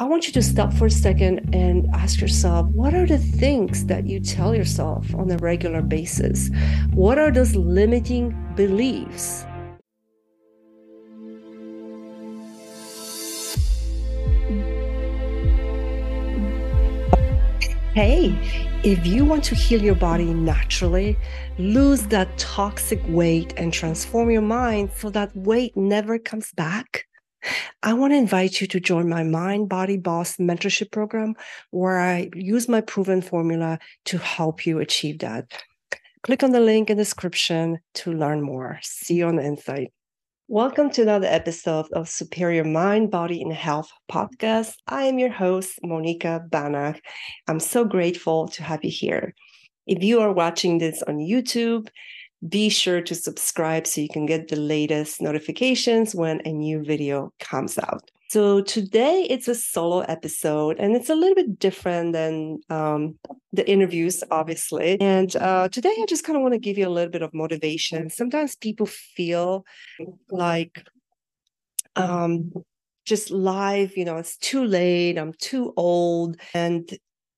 I want you to stop for a second and ask yourself what are the things that you tell yourself on a regular basis? What are those limiting beliefs? Hey, if you want to heal your body naturally, lose that toxic weight and transform your mind so that weight never comes back I want to invite you to join my Mind Body Boss mentorship program, where I use my proven formula to help you achieve that. Click on the link in the description to learn more. See you on the inside. Welcome to another episode of Superior Mind, Body, and Health podcast. I am your host, Monika Banach. I'm so grateful to have you here. If you are watching this on YouTube, be sure to subscribe so you can get the latest notifications when a new video comes out. So today it's a solo episode and it's a little bit different than um, the interviews, obviously. And uh, today I just kind of want to give you a little bit of motivation. Sometimes people feel like um, just life, you know, it's too late, I'm too old, and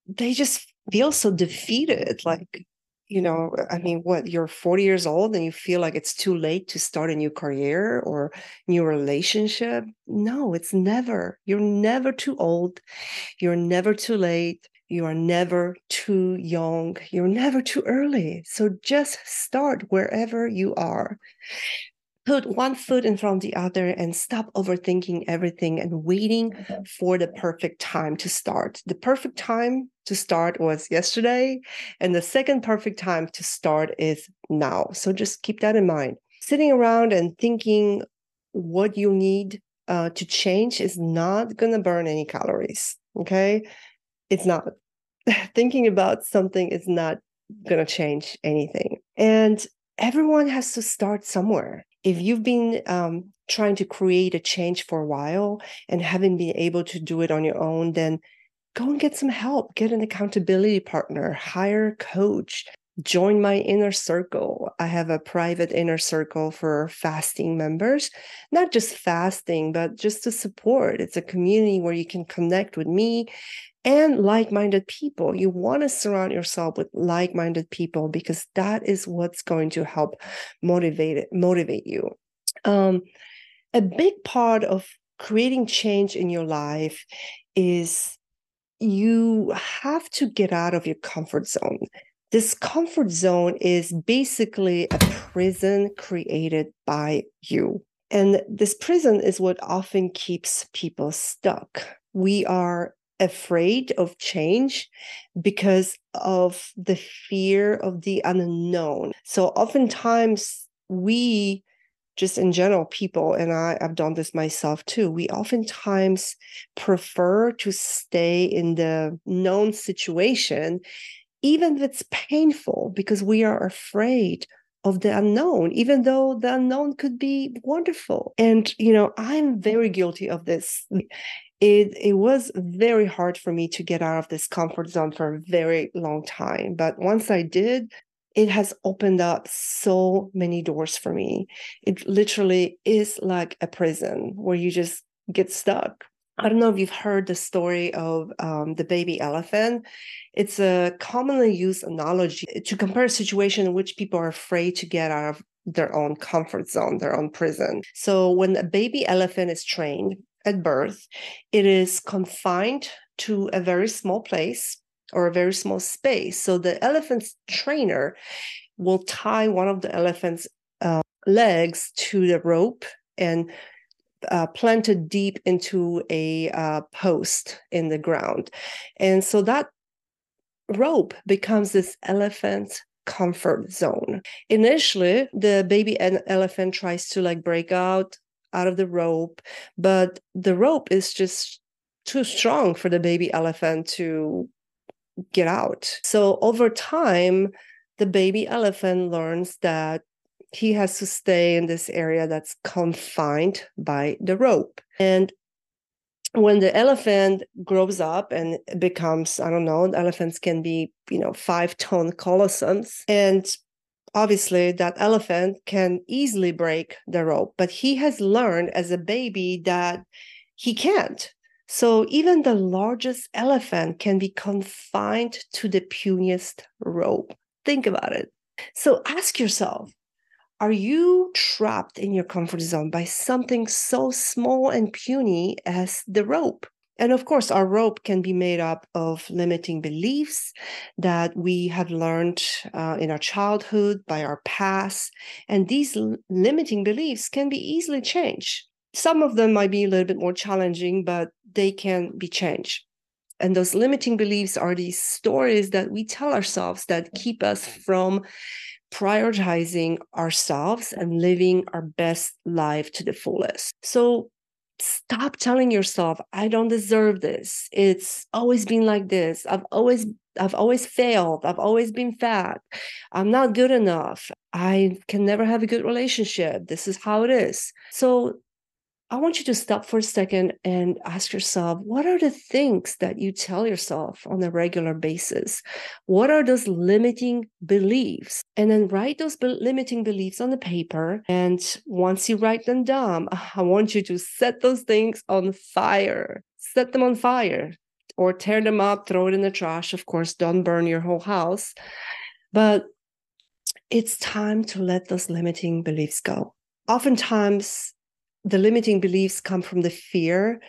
they just feel so defeated. Like, you know, uh, I mean, what you're 40 years old and you feel like it's too late to start a new career or new relationship. No, it's never. You're never too old. You're never too late. You are never too young. You're never too early. So just start wherever you are put one foot in front of the other and stop overthinking everything and waiting for the perfect time to start. The perfect time to start was yesterday, and the second perfect time to start is now. So just keep that in mind. Sitting around and thinking what you need uh, to change is not going to burn any calories. Okay. It's not. thinking about something is not going to change anything. And everyone has to start somewhere if you've been um, trying to create a change for a while and haven't been able to do it on your own, then go and get some help. Get an accountability partner, hire a coach, join my inner circle. I have a private inner circle for fasting members, not just fasting, but just to support. It's a community where you can connect with me and like-minded people. You want to surround yourself with like-minded people because that is what's going to help motivate motivate you. Um, a big part of creating change in your life is you have to get out of your comfort zone. This comfort zone is basically a prison created by you. And this prison is what often keeps people stuck. We are afraid of change because of the fear of the unknown. So oftentimes we just in general people and I, i've done this myself too we oftentimes prefer to stay in the known situation even if it's painful because we are afraid of the unknown even though the unknown could be wonderful. And you know i'm very guilty of this. It it was very hard for me to get out of this comfort zone for a very long time. But once i did it has opened up so many doors for me. It literally is like a prison where you just get stuck i don't know if you've heard the story of um, the baby elephant it's a commonly used analogy to compare a situation in which people are afraid to get out of their own comfort zone, their own prison. So when a baby elephant is trained, at birth, it is confined to a very small place or a very small space. So the elephant's trainer will tie one of the elephant's uh, legs to the rope and uh, planted deep into a uh, post in the ground. And so that rope becomes this elephant comfort zone. Initially, the baby elephant tries to like break out out of the rope, but the rope is just too strong for the baby elephant to get out. So over time, the baby elephant learns that he has to stay in this area that's confined by the rope. And when the elephant grows up and becomes, I don't know, elephants can be, you know, five ton colossums. And obviously that elephant can easily break the rope but he has learned as a baby that he can't So even the largest elephant can be confined to the puniest rope. Think about it. So ask yourself are you trapped in your comfort zone by something so small and puny as the rope? And of course, our rope can be made up of limiting beliefs that we have learned uh, in our childhood, by our past. And these l- limiting beliefs can be easily changed. Some of them might be a little bit more challenging, but they can be changed. And those limiting beliefs are these stories that we tell ourselves that keep us from prioritizing ourselves and living our best life to the fullest. So stop telling yourself i don't deserve this. It's always been like this. I've always i've always failed. I've always been fat. I'm not good enough. I can never have a good relationship. This is how it is. So I want you to stop for a second and ask yourself what are the things that you tell yourself on a regular basis? What are those limiting beliefs? And then write those be- limiting beliefs on the paper. And once you write them down, I want you to set those things on fire. Set them on fire or tear them up, throw it in the trash. Of course, don't burn your whole house. But it's time to let those limiting beliefs go. Oftentimes, the limiting beliefs come from the fear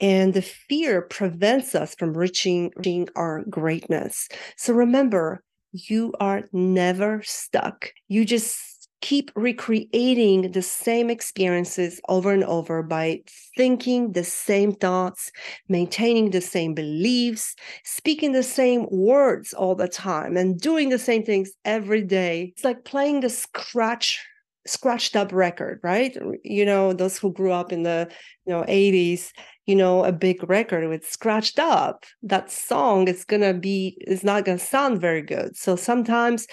and the fear prevents us from reaching, reaching our greatness so remember you are never stuck you just keep recreating the same experiences over and over by thinking the same thoughts, maintaining the same beliefs, speaking the same words all the time, and doing the same things every day. It's like playing the scratch scratched up record, right? You know, those who grew up in the you know 80s, you know, a big record with scratched up. That song is gonna be is not gonna sound very good. So sometimes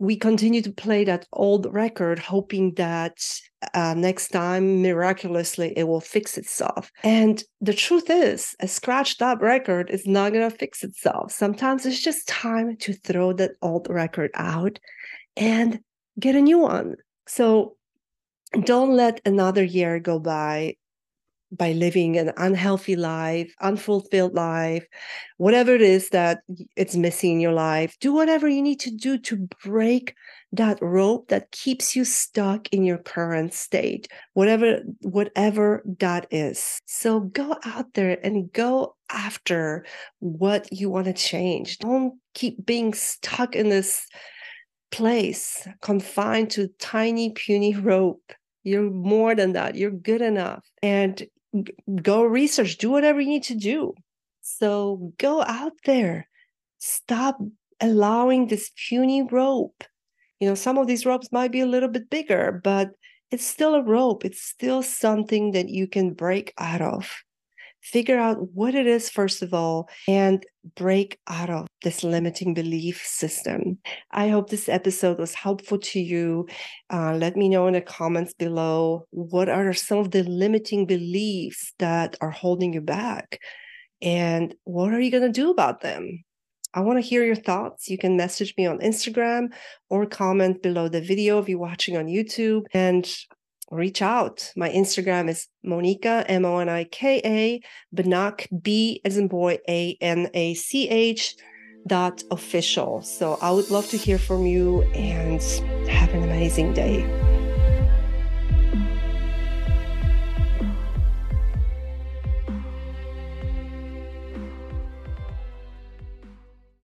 we continue to play that old record, hoping that uh, next time, miraculously, it will fix itself. And the truth is, a scratched up record is not to fix itself. Sometimes it's just time to throw that old record out and get a new one. So don't let another year go by by living an unhealthy life, unfulfilled life, whatever it is that it's missing in your life. Do whatever you need to do to break that rope that keeps you stuck in your current state, whatever whatever that is. So go out there and go after what you want to change. Don't keep being stuck in this place confined to tiny puny rope. You're more than that. You're good enough. And go research. Do whatever you need to do. So go out there. Stop allowing this puny rope. You know some of these ropes might be a little bit bigger but it's still a rope. It's still something that you can break out of figure out what it is, first of all, and break out of this limiting belief system. I hope this episode was helpful to you. Uh, let me know in the comments below what are some of the limiting beliefs that are holding you back, and what are you going to do about them? I want to hear your thoughts. You can message me on Instagram or comment below the video if you're watching on YouTube. And reach out. My Instagram is Monika, M O N I K A, Banach, B as in boy, A N A C H dot official. So I would love to hear from you and have an amazing day.